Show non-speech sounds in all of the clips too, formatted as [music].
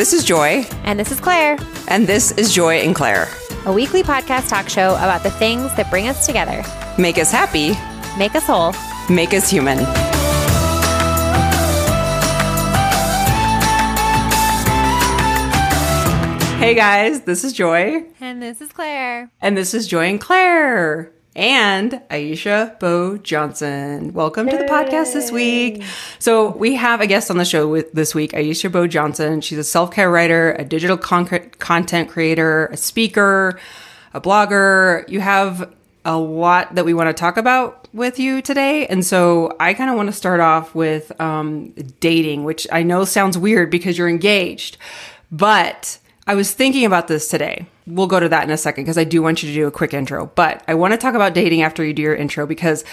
This is Joy, And this is Claire, and this is Joy and Claire. a weekly podcast talk show about the things that bring us together, Make us happy, make us whole. make us human. Hey guys, this is Joy, And this is Claire. and this is Joy and Claire. And Aisha Beau Johnson. Welcome to the podcast this week. So, we have a guest on the show with this week, Aisha Beau Johnson. She's a self care writer, a digital con- content creator, a speaker, a blogger. You have a lot that we want to talk about with you today. And so, I kind of want to start off with um, dating, which I know sounds weird because you're engaged, but I was thinking about this today. We'll go to that in a second because I do want you to do a quick intro. But I want to talk about dating after you do your intro because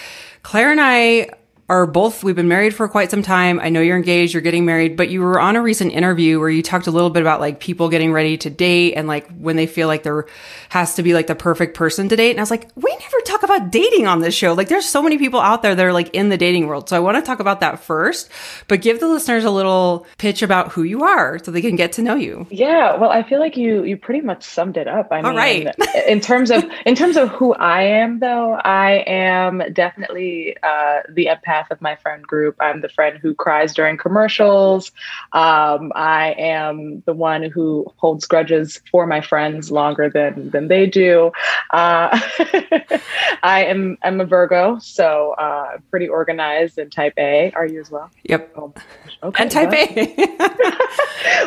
Claire and I are both, we've been married for quite some time. I know you're engaged, you're getting married, but you were on a recent interview where you talked a little bit about like people getting ready to date and like when they feel like there has to be like the perfect person to date. And I was like, we never about dating on this show. Like there's so many people out there that are like in the dating world. So I want to talk about that first, but give the listeners a little pitch about who you are so they can get to know you. Yeah, well, I feel like you you pretty much summed it up. I All mean, right. [laughs] in terms of in terms of who I am, though, I am definitely uh, the empath of my friend group. I'm the friend who cries during commercials. Um, I am the one who holds grudges for my friends longer than than they do. Uh, [laughs] I am I'm a Virgo, so uh, pretty organized and Type A. Are you as well? Yep. Oh, okay. And type well- A. [laughs]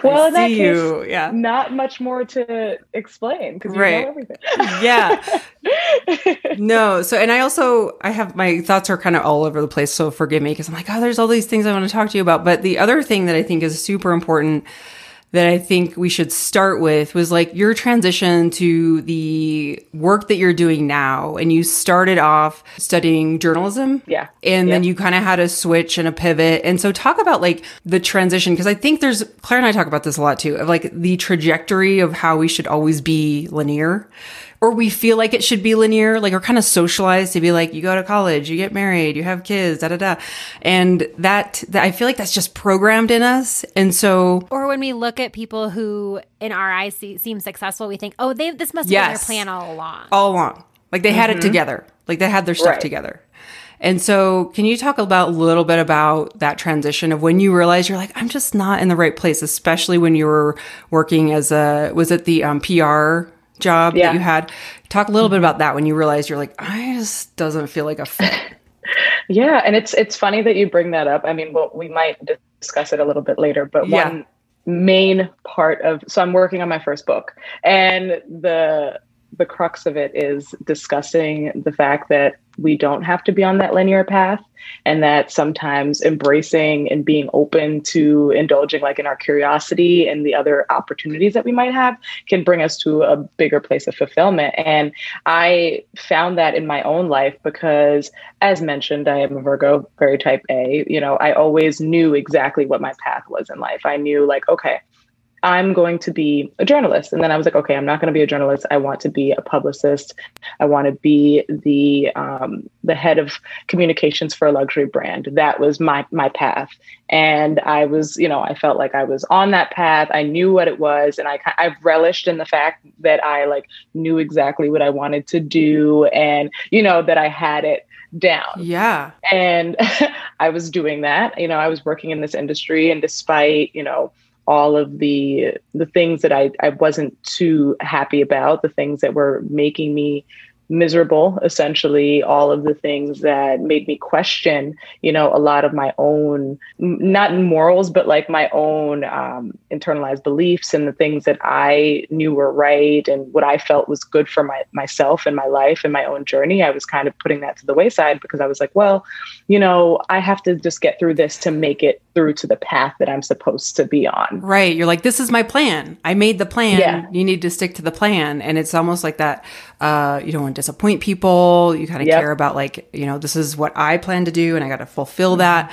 Well, I in that case, you. Yeah. not much more to explain because you Right. know everything. Yeah. [laughs] No. So, and I also, I have my thoughts are kind of all over the place. So forgive me because I'm like, oh, there's all these things I want to talk to you about. But the other thing that I think is super important that I think we should start with was like your transition to the work that you're doing now. And you started off studying journalism. Yeah. And then you kind of had a switch and a pivot. And so talk about like the transition, because I think there's, Claire and I talk about this a lot too, of like the trajectory of how we should always be linear. Or we feel like it should be linear, like we're kind of socialized to be like, you go to college, you get married, you have kids, da da da. And that, that I feel like that's just programmed in us. And so Or when we look at people who, in our eyes, see, seem successful, we think, oh, they this must have Yes. been their plan all along. all along. Like they had it together. Like they had their stuff Right. together. And so, can you talk about a little bit about that transition of when you realize you're like, I'm just not in the right place, especially when you were working as a, was it the um, PR job Yeah. that you had? Talk a little bit about that when you realized you're like, I just doesn't feel like a fit. [laughs] Yeah, and it's it's funny that you bring that up. I mean, well, we might discuss it a little bit later, but Yeah. one main part of so I'm working on my first book, and the the crux of it is discussing the fact that we don't have to be on that linear path and that sometimes embracing and being open to indulging like in our curiosity and the other opportunities that we might have can bring us to a bigger place of fulfillment. And i found that in my own life because as mentioned i am a virgo very type a. You know i always knew exactly what my path was in life. I knew like okay I'm going to be a journalist. And then I was like, okay, I'm not going to be a journalist. I want to be a publicist. I want to be the um, the head of communications for a luxury brand. That was my my path. And I was, you know, I felt like I was on that path. I knew what it was, and I ki- I relished in the fact that I like knew exactly what I wanted to do, and you know that I had it down Yeah. and [laughs] i was doing that you know i was working in this industry and despite you know all of the the things that i i wasn't too happy about the things that were making me miserable essentially all of the things that made me question you know a lot of my own not morals but like my own um, internalized beliefs and the things that i knew were right and what i felt was good for my myself and my life and my own journey i was kind of putting that to the wayside because i was like well you know i have to just get through this to make it through to the path that i'm supposed to be on Right. You're like, this is my plan. I made the plan. Yeah. You need to stick to the plan. And it's almost like that. Uh, you don't want to disappoint people. You kind of Yep. care about like, you know, this is what I plan to do and I got to fulfill that.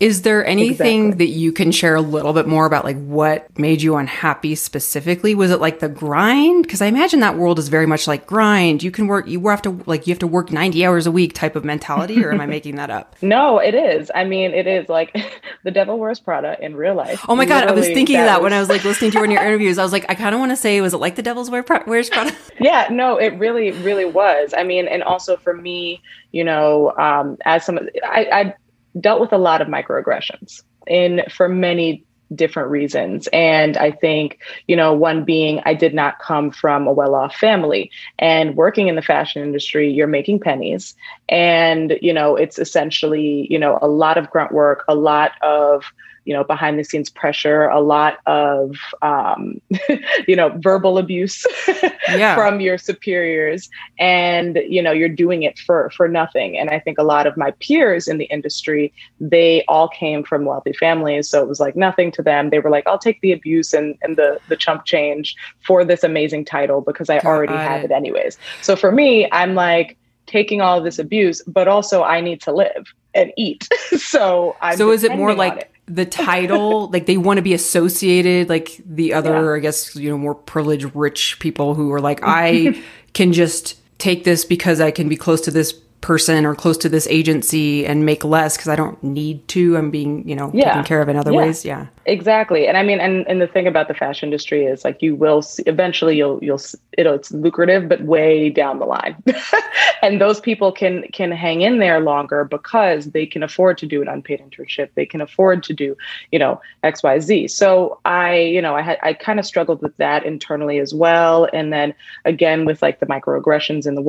Is there anything Exactly. that you can share a little bit more about like what made you unhappy specifically? Was it like the grind? Because I imagine that world is very much like grind. You can work, you have to like you have to work 90 hours a week type of mentality, or am I making that up? [laughs] No, it is. I mean, it is like [laughs] the devil wears Prada in real life. Oh my god, I was Literally, thinking that, when I was- like listening to one of your [laughs] interviews. I was like, I kind of want to say, was it like the Devil's Wear Wears Prada? yeah no it really really was i mean and also for me you know um as some I, I dealt with a lot of microaggressions in for many different reasons. And i think you know one being i did not come from a well-off family. And working in the fashion industry you're making pennies. And you know it's essentially you know a lot of grunt work a lot of you know behind the scenes pressure a lot of um, [laughs] you know verbal abuse [laughs] Yeah. from your superiors and you know you're doing it for for nothing and i think a lot of my peers in the industry they all came from wealthy families so it was like nothing to them they were like i'll take the abuse and, and the the chump change for this amazing title because i already Got have it. it anyways so for me i'm like taking all this abuse but also i need to live and eat [laughs] so i'm so is it more like it. The title [laughs] like they want to be associated like the other i guess you know more privileged rich people who are like i [laughs] can just take this because i can be close to this person or close to this agency and make less because i don't need to i'm being you know Yeah. taken care of in other Yeah. ways yeah Exactly. And I mean, and, and the thing about the fashion industry is like you will see, eventually you'll, you'll, it'll, it's lucrative, but way down the line. [laughs] and those people can, can hang in there longer because they can afford to do an unpaid internship. They can afford to do, you know, X, Y, Z. So I, you know, I had, I kind of struggled with that internally as well. And then again, with like the microaggressions in the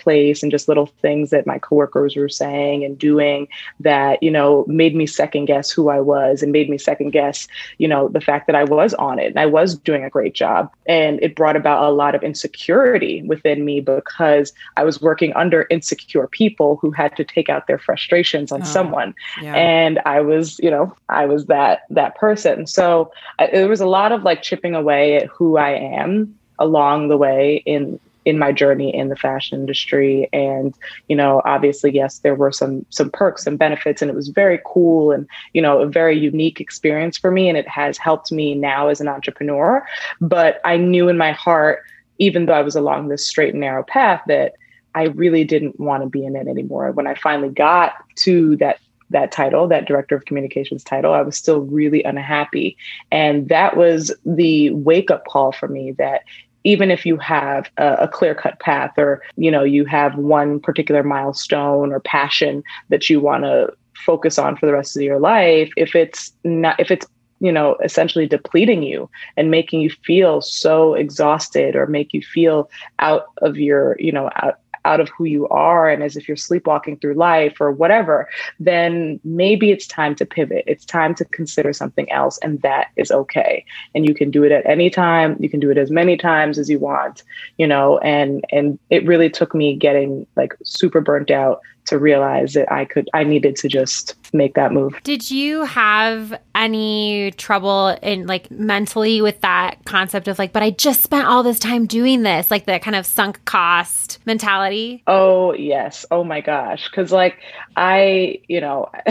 workplace and just little things that my coworkers were saying and doing that, you know, made me second guess who I was and made me second guess, you know, the fact that I was on it and I was doing a great job. And it brought about a lot of insecurity within me because I was working under insecure people who had to take out their frustrations on Oh, someone. yeah. And i was you know i was that that person. So I, there was a lot of like chipping away at who i am along the way in in my journey in the fashion industry. And you know obviously yes there were some some perks and benefits and it was very cool and you know a very unique experience for me and it has helped me now as an entrepreneur. But i knew in my heart even though i was along this straight and narrow path that i really didn't want to be in it anymore. When i finally got to that that title, that director of communications title, I was still really unhappy. And that was the wake up call for me that even if you have a, a clear cut path or, you know, you have one particular milestone or passion that you want to focus on for the rest of your life, if it's not, if it's you know essentially depleting you and making you feel so exhausted or make you feel out of your you know out out of who you are and as if you're sleepwalking through life or whatever then maybe it's time to pivot. It's time to consider something else and that is okay. And you can do it at any time. You can do it as many times as you want you know and and it really took me getting like super burnt out to realize that I could I needed to just make that move. Did you have any trouble in like mentally with that concept of like, but I just spent all this time doing this, like that kind of sunk cost mentality? Oh, yes. Oh my gosh. Cause like I, you know, [laughs]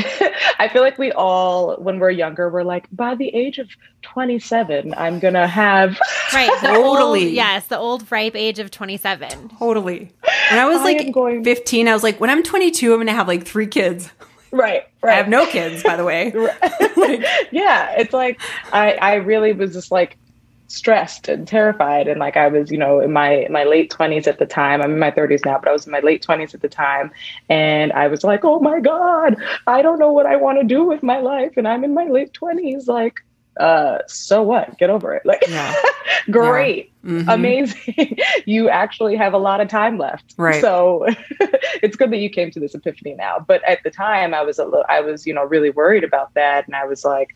I feel like we all, when we're younger, we're like, by the age of 27, I'm going to have. [laughs] Right. The old, Totally. yes, the old ripe age of 27. totally when i was I like going- 15 i was like when i'm 22 i'm gonna have like three kids right. Right i have no kids by the way [laughs] Like, [laughs] yeah. It's like, I, I really was just like, stressed and terrified and like i was you know in my my late 20s at the time i'm in my 30s now but i was in my late 20s at the time and i was like oh my god i don't know what i want to do with my life and i'm in my late 20s like uh so what? Get over it. Like Yeah. [laughs] great. Mhm. amazing. [laughs] You actually have a lot of time left. Right. so [laughs] it's good that you came to this epiphany now. But at the time i was a little i was you know really worried about that. And i was like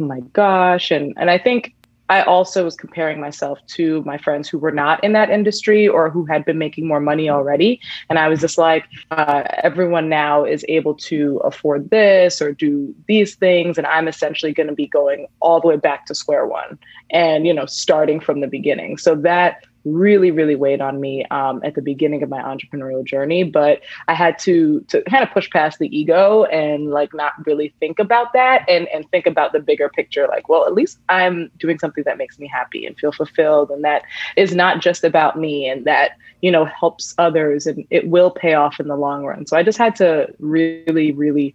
oh my gosh. And and i think I also was comparing myself to my friends who were not in that industry or who had been making more money already. And I was just like, uh, everyone now is able to afford this or do these things. And I'm essentially going to be going all the way back to square one and, you know, starting from the beginning. So that really, really weighed on me um, at the beginning of my entrepreneurial journey. But I had to to kind of push past the ego and like not really think about that and and think about the bigger picture. Like, well, at least I'm doing something that makes me happy and feel fulfilled, and that is not just about me, and that you know helps others, and it will pay off in the long run. So I just had to really, really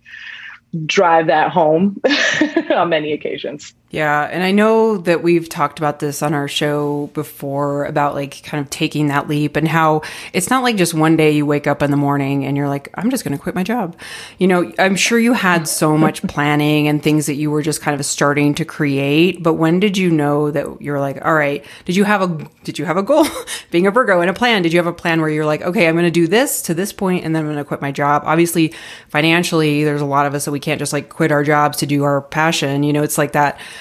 drive that home [laughs] on many occasions. Yeah, and I know that we've talked about this on our show before about like kind of taking that leap and how it's not like just one day you wake up in the morning and you're like, I'm just going to quit my job. You know, I'm sure you had so much [laughs] planning and things that you were just kind of starting to create, but when did you know that you're like, all right, did you have a did you have a goal [laughs] being a Virgo and a plan? Did you have a plan where you're like, okay, I'm going to do this to this point and then I'm going to quit my job? Obviously, financially, there's a lot of us that we can't just like quit our jobs to do our passion. You know, it's like that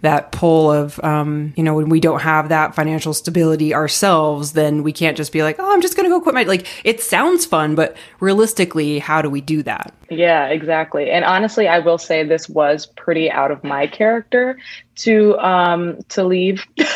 that pull of um, you know when we don't have that financial stability ourselves then we can't just be like oh i'm just gonna go quit my like it sounds fun but realistically how do we do that? Yeah exactly. And honestly i will say this was pretty out of my character to um to leave. [laughs]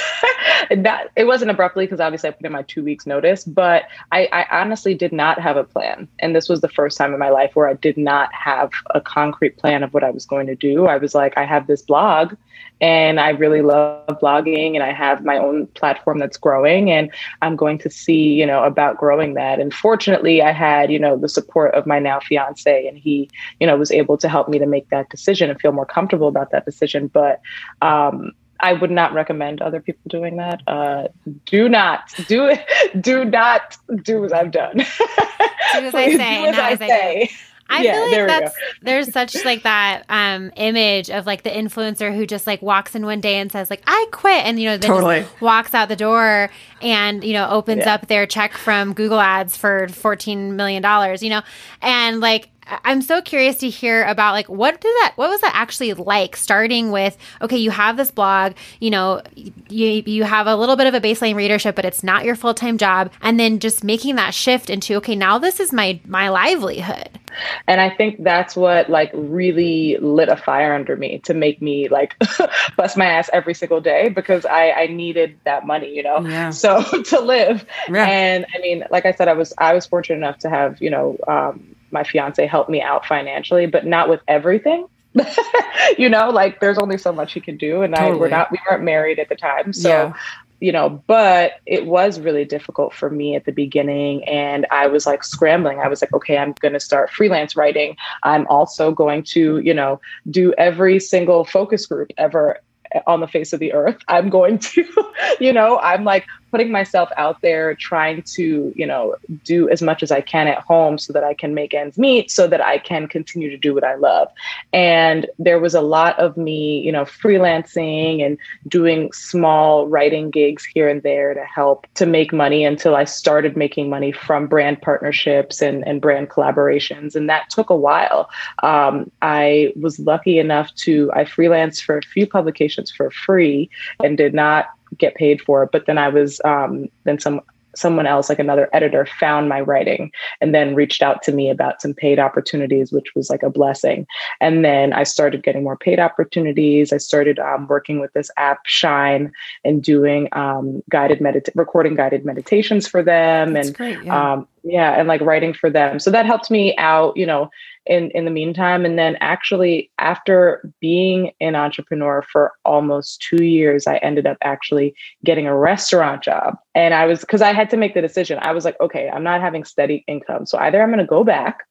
That it wasn't abruptly because obviously i put in my two weeks notice but I, I honestly did not have a plan. And this was the first time in my life where i did not have a concrete plan of what i was going to do. I was like i have this blog and I really love blogging and I have my own platform that's growing and I'm going to see, you know, about growing that. And fortunately, I had, you know, the support of my now fiance and he, you know, was able to help me to make that decision and feel more comfortable about that decision. But um, I would not recommend other people doing that. Uh, do not do it. [laughs] Do not do as I've done. do as I [laughs] say. do as I, say. I yeah, feel like that's there's such like that um image of like the influencer who just like walks in one day and says like I quit and you know then totally. walks out the door and you know opens yeah. up their check from Google Ads for 14 million dollars, you know. And like I'm so curious to hear about like what did that what was that actually like starting with okay you have this blog you know you you have a little bit of a baseline readership but it's not your full-time job and then just making that shift into okay now this is my my livelihood and I think that's what like really lit a fire under me to make me like [laughs] bust my ass every single day because I I needed that money you know yeah. so [laughs] to live yeah. and I mean like I said I was I was fortunate enough to have you know um my fiance helped me out financially, but not with everything. [laughs] you know, like there's only so much he can do, and totally. I we're not we weren't married at the time, so. Yeah. You know, but it was really difficult for me at the beginning. And I was like scrambling. I was like, okay, I'm going to start freelance writing. I'm also going to, you know, do every single focus group ever eh, on the face of the earth. I'm going to, [laughs] you know, I'm like putting myself out there, trying to, you know, do as much as I can at home so that I can make ends meet, so that I can continue to do what I love. And there was a lot of me, you know, freelancing and doing small writing gigs here and there to help to make money until I started making money from brand partnerships and, and brand collaborations. And that took a while. Um, I was lucky enough to, I freelanced for a few publications for free and did not get paid for it. But then I was um, then some someone else, like another editor, found my writing and then reached out to me about some paid opportunities, which was like a blessing. And then I started getting more paid opportunities. I started um, working with this app, Shine, and doing um, guided medit recording guided meditations for them, That's and great, yeah. Um, yeah, and like writing for them. So that helped me out, you know, in in the meantime. And then actually after being an entrepreneur for almost 2 years I ended up actually getting a restaurant job. And I was cuz I had to make the decision. I was like okay I'm not having steady income. So either I'm going to go back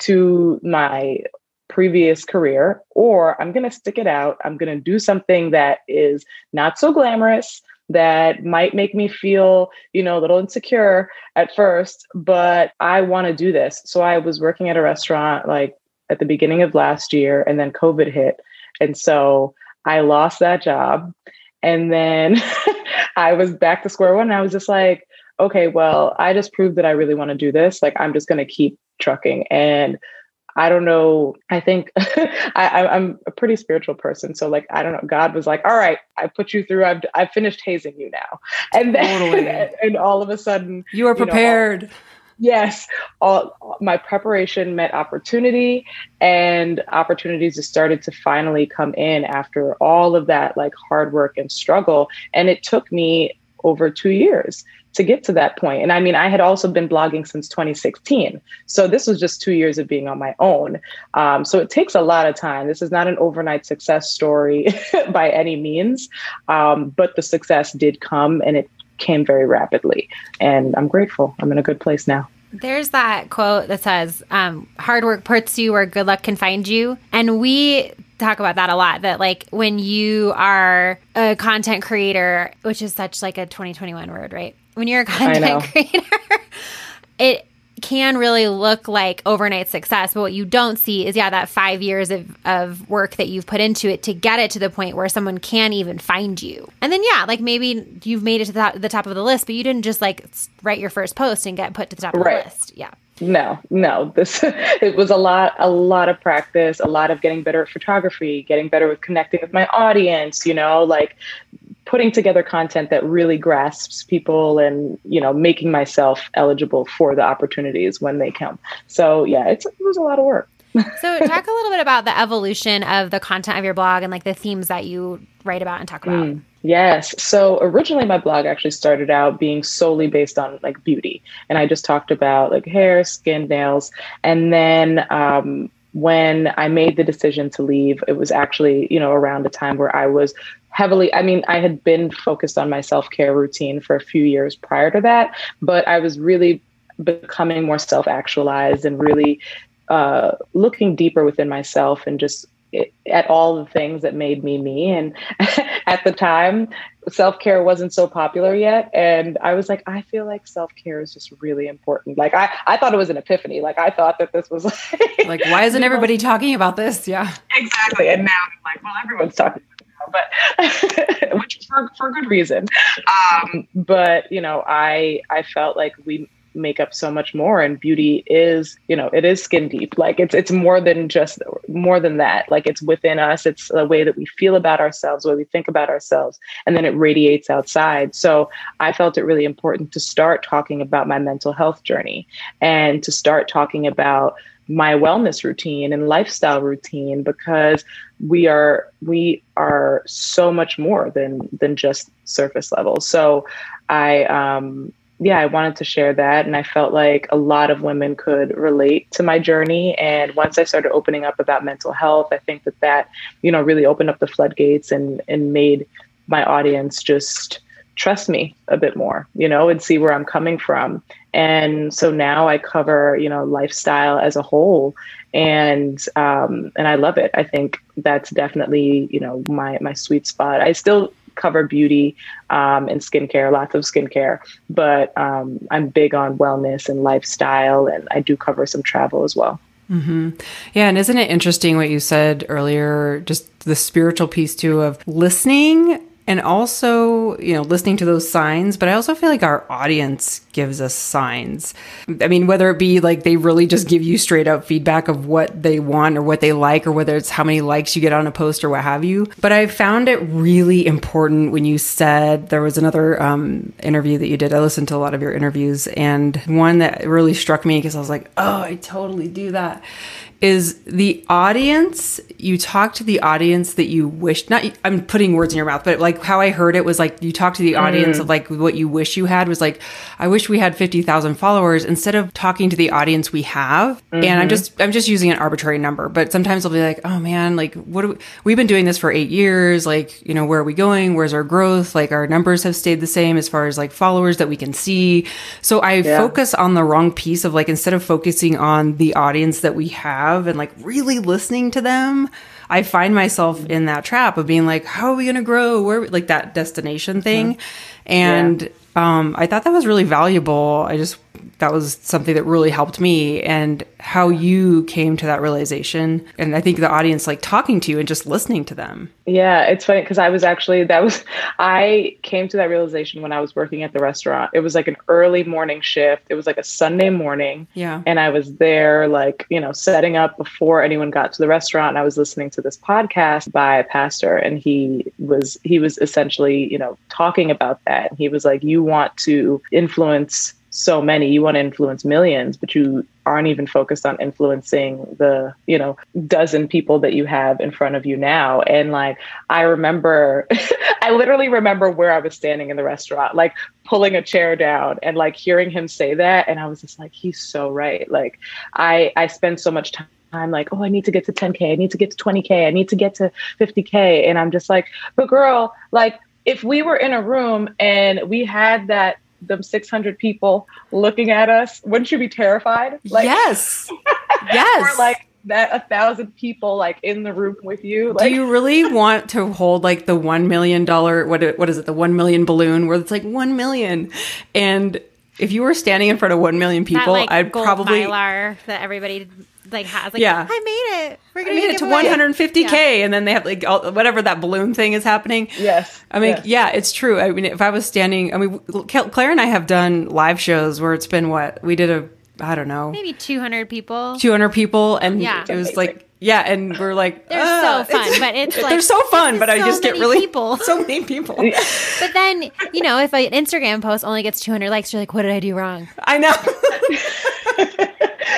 to my previous career or I'm going to stick it out. I'm going to do something that is not so glamorous that might make me feel, you know, a little insecure at first, but I want to do this. So I was working at a restaurant like at the beginning of last year and then COVID hit. And so I lost that job. And then [laughs] I was back to square one. And I was just like, okay, well, I just proved that I really want to do this. Like, I'm just going to keep trucking. And I don't know. I think [laughs] I, am a pretty spiritual person. So like, I don't know. God was like, all right, I put you through. I've, I've finished hazing you now. And then, totally. [laughs] and, all of a sudden you are prepared. You know, all, yes. All my preparation met opportunity and opportunities just started to finally come in after all of that like hard work and struggle. And it took me over two years to get to that point. And I mean, I had also been blogging since 2016. So this was just two years of being on my own. Um, so it takes a lot of time. This is not an overnight success story [laughs] by any means, um, but the success did come and it came very rapidly. And I'm grateful. I'm in a good place now. There's that quote that says, um, hard work puts you where good luck can find you. And we talk about that a lot that like when you are a content creator which is such like a 2021 word right? When you're a content [laughs] creator it can really look like overnight success but what you don't see is yeah that five years of, of work that you've put into it to get it to the point where someone can even find you. And then yeah like maybe you've made it to the top, the top of the list but you didn't just like write your first post and get put to the top right. of the list. Yeah no no this [laughs] it was a lot a lot of practice a lot of getting better at photography getting better with connecting with my audience you know like putting together content that really grasps people and you know making myself eligible for the opportunities when they come. So yeah it was a lot of work so talk a little bit about the evolution of the content of your blog and like the themes that you write about and talk about mm. Yes. So originally my blog actually started out being solely based on like beauty. And I just talked about like hair, skin, nails. And then um, when I made the decision to leave, it was actually, you know, around a time where I was heavily, I mean, I had been focused on my self care routine for a few years prior to that, but I was really becoming more self actualized and really uh, looking deeper within myself and just it, at all the things that made me me. And [laughs] at the time, self care wasn't so popular yet. And I was like, I feel like self care is just really important. Like, I, I thought it was an epiphany. Like, I thought that this was like, [laughs] like why isn't everybody talking about this? Yeah. Exactly. And now I'm like, well, everyone's talking but [laughs] which for, for good reason. Um, but you know, I I felt like we make up so much more and beauty is you know it is skin deep. Like it's it's more than just more than that. Like it's within us. It's the way that we feel about ourselves the way we think about ourselves and then it radiates outside. So i felt it really important to start talking about my mental health journey and to start talking about my wellness routine and lifestyle routine because we are we are so much more than than just surface level. So i um yeah, I wanted to share that. And I felt like a lot of women could relate to my journey. And once I started opening up about mental health, I think that that, you know, really opened up the floodgates and, and made my audience just trust me a bit more, you know, and see where I'm coming from. And so now I cover, you know, lifestyle as a whole. And um, and I love it. I think that's definitely, you know, my my sweet spot. I still cover beauty um, and skincare, lots of skincare, but um, I'm big on wellness and lifestyle, and I do cover some travel as well. Mm-hmm. Yeah, and isn't it interesting what you said earlier? Just the spiritual piece too of listening and also, you know, listening to those signs, but I also feel like our audience gives us signs. I mean, whether it be like they really just give you straight up feedback of what they want or what they like, or whether it's how many likes you get on a post or what have you. But I found it really important when you said there was another um, interview that you did. I listened to a lot of your interviews, and one that really struck me because I was like, oh, I totally do that is the audience you talk to the audience that you wish not i'm putting words in your mouth but like how i heard it was like you talk to the audience mm. of like what you wish you had was like i wish we had 50,000 followers instead of talking to the audience we have mm-hmm. and i'm mm-hmm. just i'm just using an arbitrary number but sometimes i'll be like oh man like what we, we've been doing this for 8 years like you know where are we going where's our growth like our numbers have stayed the same as far as like followers that we can see so i yeah. focus on the wrong piece of like instead of focusing on the audience that we have have and like really listening to them, I find myself in that trap of being like, how are we going to grow? Where like that destination thing. Mm-hmm. And yeah. Um, I thought that was really valuable. I just that was something that really helped me and how you came to that realization. And i think the audience like talking to you and just listening to them. Yeah it's funny because i was actually that was i came to that realization when i was working at the restaurant. It was like an early morning shift. It was like a sunday morning. Yeah. And i was there like you know setting up before anyone got to the restaurant. And i was listening to this podcast by a pastor and he was he was essentially you know talking about that. He was like you want to influence so many. You want to influence millions, but you aren't even focused on influencing the, you know, dozen people that you have in front of you now. And like, I remember, [laughs] I literally remember where I was standing in the restaurant, like pulling a chair down and like hearing him say that. And I was just like, he's so right. Like, I, I spend so much time I'm like, oh, I need to get to 10K. I need to get to 20K. I need to get to 50K. And I'm just like, but girl, like, if we were in a room and we had that them 600 people looking at us, wouldn't you be terrified? Like, yes. [laughs] yes. or like that a thousand people like in the room with you. Like, Do you really want to hold like the one million dollar what what is it the one million balloon where it's like one million and if you were standing in front of one million people, that, like, I'd probably Mylar that everybody like has. Like, yeah, I made it. We're gonna I made it to 150k, yeah. and then they have like all, whatever that balloon thing is happening. Yes, I mean, yes. yeah, it's true. I mean, if I was standing, I mean, Claire and I have done live shows where it's been what we did a, I don't know, maybe 200 people, 200 people, and yeah. it was like. Yeah, and we're like, [laughs] they're uh, so fun, but it's [laughs] like, they're so fun, but I just get really people. [laughs] so many people. but then you know, if an Instagram post only gets 200 likes, you're like, what did I do wrong? I know.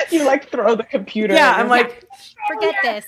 [laughs] you like throw the computer. Yeah, I'm like, [laughs] forget oh, this.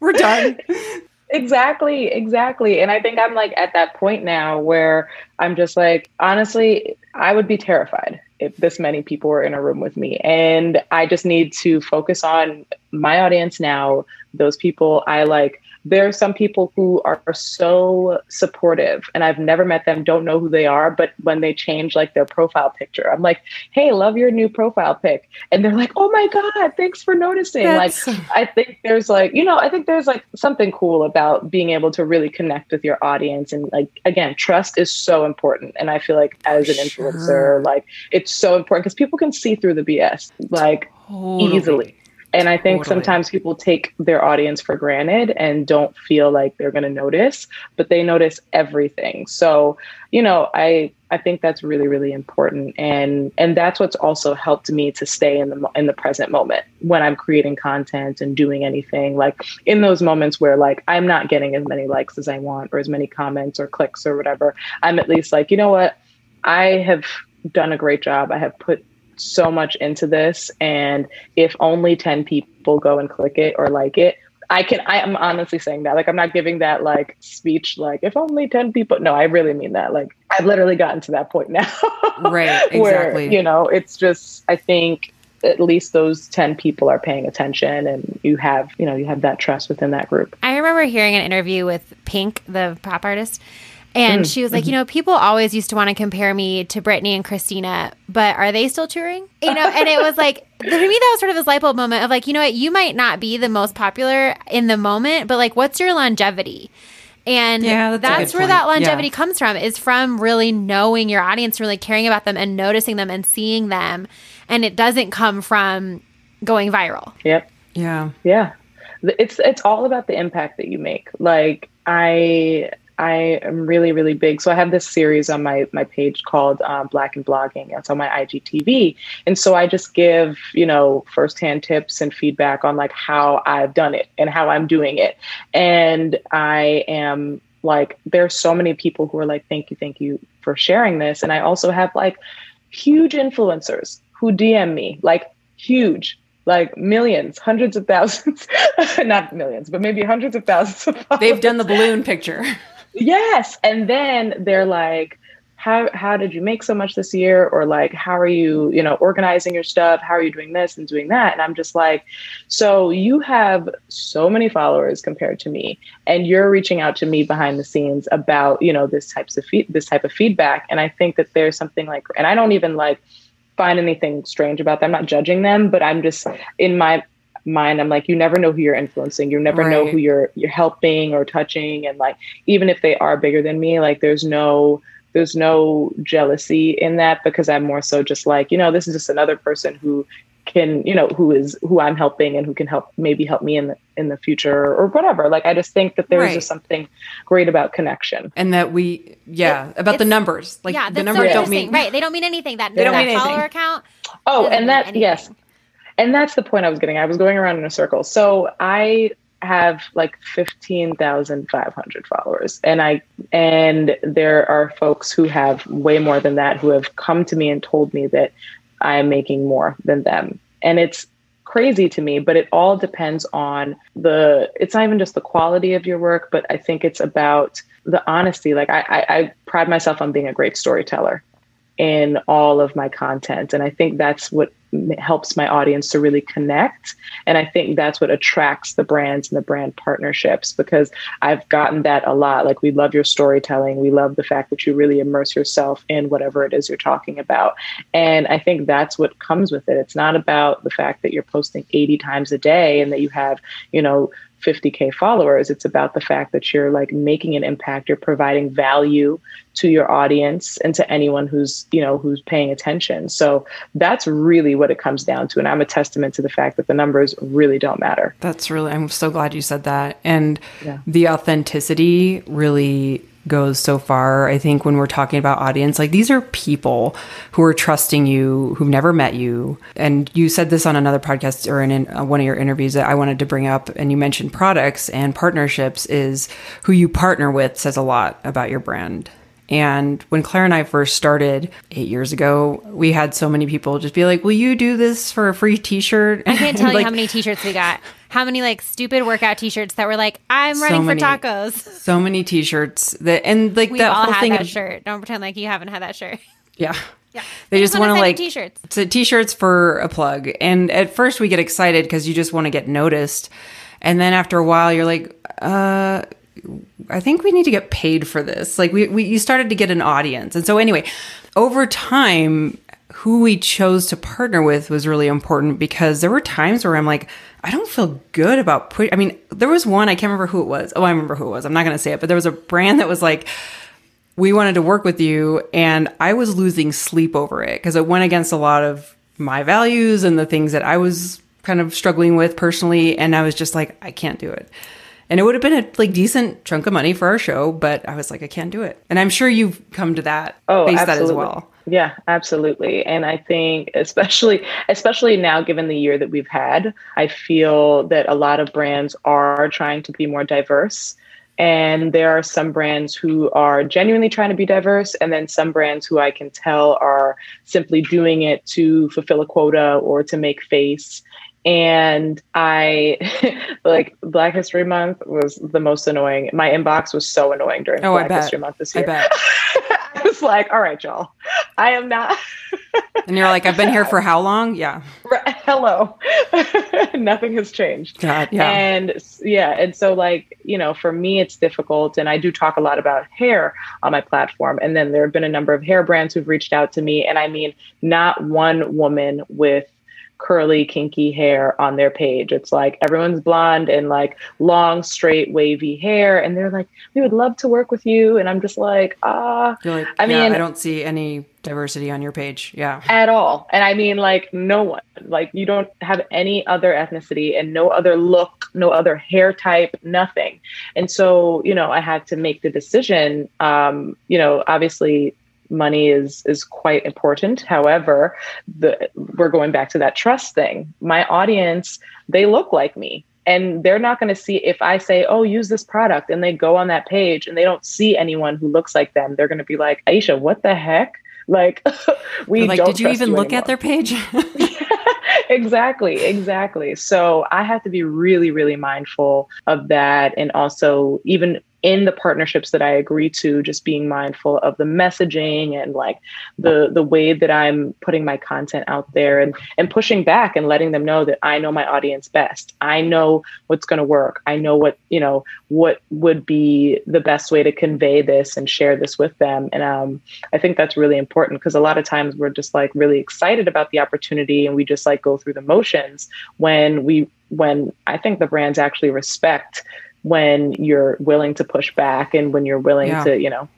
We're done. [laughs] exactly, exactly. And I think I'm like at that point now where I'm just like, honestly, I would be terrified if this many people were in a room with me. And I just need to focus on my audience now, those people I like there are some people who are so supportive and I've never met them, don't know who they are, but when they change like their profile picture, I'm like, hey, love your new profile pic. And they're like, oh my God, thanks for noticing. That's... Like, [laughs] I think there's like, you know, I think there's like something cool about being able to really connect with your audience. And like, again, trust is so important. And I feel like as an influencer, sure. like, it's so important because people can see through the BS like totally. easily. And I think totally. sometimes people take their audience for granted and don't feel like they're going to notice, but they notice everything. So, you know, I I think that's really really important and and that's what's also helped me to stay in the in the present moment when I'm creating content and doing anything like in those moments where like I'm not getting as many likes as I want or as many comments or clicks or whatever. I'm at least like, you know what? I have done a great job. I have put so much into this and if only 10 people go and click it or like it i can i am honestly saying that like i'm not giving that like speech like if only 10 people no i really mean that like i've literally gotten to that point now. [laughs] Right exactly. where, you know it's just i think at least those 10 people are paying attention and you have you know you have that trust within that group. I remember hearing an interview with pink the pop artist and mm. she was like, you know, people always used to want to compare me to Britney and Christina, but are they still touring? You know, and it was like, [laughs] to me, that was sort of this light bulb moment of like, you know what, you might not be the most popular in the moment, but like, what's your longevity? And yeah, that's, that's where point. that longevity yeah. comes from is from really knowing your audience, really caring about them and noticing them and seeing them. And it doesn't come from going viral. Yep. Yeah. Yeah. It's it's all about the impact that you make. Like I I am really, really big. So I have this series on my my page called uh, Black and Blogging. It's on my IGTV, and so I just give you know firsthand tips and feedback on like how I've done it and how I'm doing it. And I am like, there are so many people who are like, "Thank you, thank you for sharing this." And I also have like huge influencers who DM me, like huge, like millions, hundreds of thousands, [laughs] not millions, but maybe hundreds of thousands of They've done the balloon picture. [laughs] Yes. And then they're like, how how did you make so much this year? Or like, how are you, you know, organizing your stuff? How are you doing this and doing that? And I'm just like, so you have so many followers compared to me, and you're reaching out to me behind the scenes about, you know, this types of fe- this type of feedback. And I think that there's something like, and I don't even like find anything strange about them. I'm not judging them, but I'm just in my mind. I'm like you never know who you're influencing. You never right. know who you're you're helping or touching. And like even if they are bigger than me like there's no there's no jealousy in that because i'm more so just like you know this is just another person who can you know who is who i'm helping and who can help maybe help me in the in the future or whatever. Like i just think that there's right. just something great about connection. And that we yeah it, about the numbers. Like yeah, the numbers so don't mean right they don't mean anything that, they don't that mean follower oh, anything. account oh and that yes and that's the point I was getting. I was going around in a circle. So I have like 15,500 followers and I and there are folks who have way more than that who have come to me and told me that I am making more than them. And it's crazy to me, but it all depends on the it's not even just the quality of your work, but I think it's about the honesty. Like I, I, I pride myself on being a great storyteller in all of my content. And I think that's what helps my audience to really connect. And I think that's what attracts the brands and the brand partnerships because I've gotten that a lot. Like, we love your storytelling. We love the fact that you really immerse yourself in whatever it is you're talking about. And I think that's what comes with it. It's not about the fact that you're posting 80 times a day and that you have, you know, 50k followers it's about the fact that you're like making an impact you're providing value to your audience and to anyone who's you know who's paying attention. So that's really what it comes down to and i'm a testament to the fact that the numbers really don't matter. That's really i'm so glad you said that. And yeah. the authenticity really goes so far. I think when we're talking about audience, like these are people who are trusting you, who've never met you. And you said this on another podcast or in, in uh, one of your interviews that I wanted to bring up, and you mentioned products and partnerships is who you partner with says a lot about your brand. And when Claire and I first started eight years ago, we had so many people just be like, Will you do this for a free t shirt? I can't [laughs] tell like, you how many t shirts we got. How many like stupid workout t shirts that were like, I'm running so many, for tacos. So many t shirts that, and like we that all whole had thing. that of, shirt. Don't pretend like you haven't had that shirt. [laughs] Yeah. Yeah. They, just, just want to like t-shirts. So t-shirts for a plug. And at first we get excited because you just want to get noticed. And then after a while you're like, uh, I think we need to get paid for this. Like we, we you started to get an audience. And so anyway, over time, who we chose to partner with was really important because there were times where I'm like, I don't feel good about put I mean, there was one, I can't remember who it was. Oh, I remember who it was. I'm not gonna say it, but there was a brand that was like, we wanted to work with you and I was losing sleep over it because it went against a lot of my values and the things that I was kind of struggling with personally. And I was just like, I can't do it and it would have been a like decent chunk of money for our show but i was like i can't do it and i'm sure you've come to that oh face absolutely. that as well yeah absolutely. And i think especially especially now given the year that we've had i feel that a lot of brands are trying to be more diverse. And there are some brands who are genuinely trying to be diverse, and then some brands who I can tell are simply doing it to fulfill a quota or to make face and I [laughs] like Black History Month was the most annoying. My inbox was so annoying during oh, Black History Month this year. I bet. [laughs] I was like, all right, y'all, I am not. [laughs] and you're like, I've been here for how long? Yeah. Hello. Nothing has changed. God, yeah. And yeah, and so like you know, for me, it's difficult, and I do talk a lot about hair on my platform. And then there have been a number of hair brands who've reached out to me, and I mean, not one woman with curly, kinky hair on their page. It's like everyone's blonde and like long, straight, wavy hair. And they're like, we would love to work with you. And I'm just like, ah, like, I mean, I don't see any diversity on your page. Yeah. At all. And I mean, like, no one, like, you don't have any other ethnicity and no other look, no other hair type, nothing. And so, you know, I had to make the decision. Um, you know, obviously, money is is quite important. However the we're going back to that trust thing. My audience they look like me and they're not going to see if i say oh use this product and they go on that page and they don't see anyone who looks like them. They're going to be like aisha what the heck? [laughs] Like [laughs] we like did you even you look at their page? [laughs] Exactly exactly. So i have to be really really mindful of that and also even in the partnerships that I agree to, just being mindful of the messaging and like the the way that I'm putting my content out there and and pushing back and letting them know that I know my audience best. I know what's going to work. I know what you know what would be the best way to convey this and share this with them. And um, I think that's really important because a lot of times we're just like really excited about the opportunity and we just like go through the motions when we when I think the brands actually respect when you're willing to push back and when you're willing yeah. to, you know,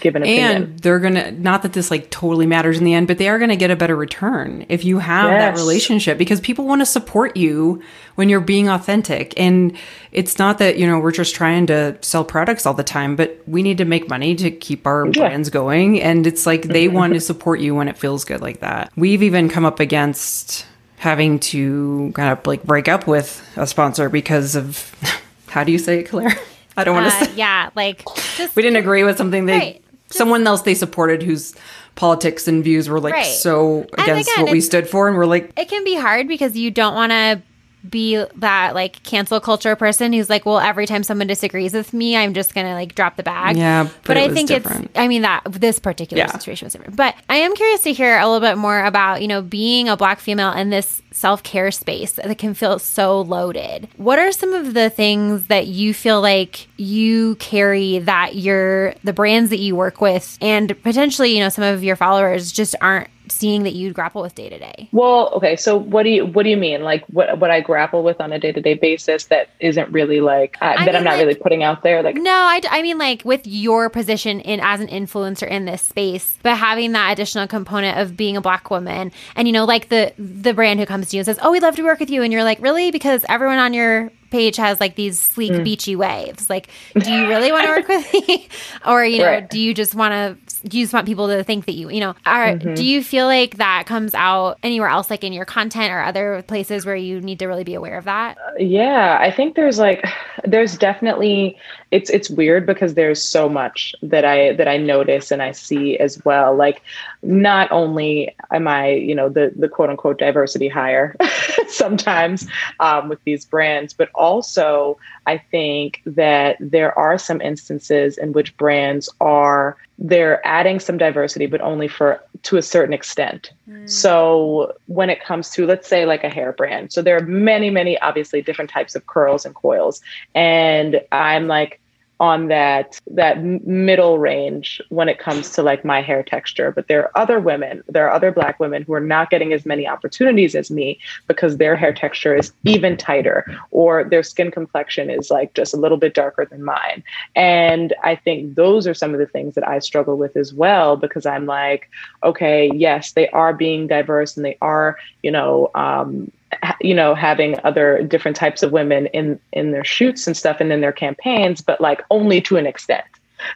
give an opinion. And they're gonna not that this like totally matters in the end, but they are gonna get a better return if you have yes. that relationship because people want to support you when you're being authentic. And it's not that, you know, we're just trying to sell products all the time, but we need to make money to keep our yeah. brands going. And it's like they mm-hmm. want to support you when it feels good like that. We've even come up against having to kind of like break up with a sponsor because of [laughs] How do you say it, Claire? [laughs] I don't want to uh, say. Yeah, like just, we didn't agree with something they right, just, someone else they supported whose politics and views were like right. so against again, what we stood for, and we're like, it can be hard because you don't want to be that like cancel culture person who's like, well, every time someone disagrees with me, I'm just gonna like drop the bag. Yeah, but, but I think different. it's. I mean that this particular yeah. situation was different. But I am curious to hear a little bit more about you know being a black female in this self care space that can feel so loaded. What are some of the things that you feel like you carry that your the brands that you work with and potentially you know some of your followers just aren't seeing that you grapple with day to day? Well, okay. So what do you what do you mean? Like what what I grapple with on a day to day basis that isn't really like uh, that mean, I'm not like, really putting out there? Like no, I, I mean like with your position in as an influencer in this space, but having that additional component of being a black woman, and you know like the the brand who comes to you and says, "Oh, we'd love to work with you," and you're like, "Really?" Because everyone on your page has like these sleek mm. beachy waves. Like, do you [laughs] really want to work with me? [laughs] or, you know, right. do you just want to you just want people to think that you, you know, are, mm-hmm. do you feel like that comes out anywhere else, like in your content or other places where you need to really be aware of that? Uh, yeah, I think there's like, [sighs] there's definitely, it's, it's weird because there's so much that I, that I notice and I see as well. Like, not only am I, you know, the, the quote unquote diversity hire [laughs] sometimes um, with these brands, but also I think that there are some instances in which brands are they're adding some diversity, but only for to a certain extent. Mm. So when it comes to, let's say, like a hair brand, so there are many, many obviously different types of curls and coils, and I'm like, on that that middle range when it comes to like my hair texture. But there are other women there are other black women who are not getting as many opportunities as me because their hair texture is even tighter or their skin complexion is like just a little bit darker than mine. And i think those are some of the things that i struggle with as well because i'm like okay yes they are being diverse and they are you know um, you know having other different types of women in in their shoots and stuff and in their campaigns but like only to an extent